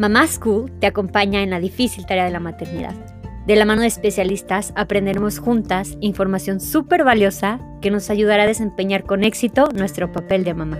Mamá School te acompaña en la difícil tarea de la maternidad. De la mano de especialistas aprenderemos juntas información súper valiosa que nos ayudará a desempeñar con éxito nuestro papel de mamá.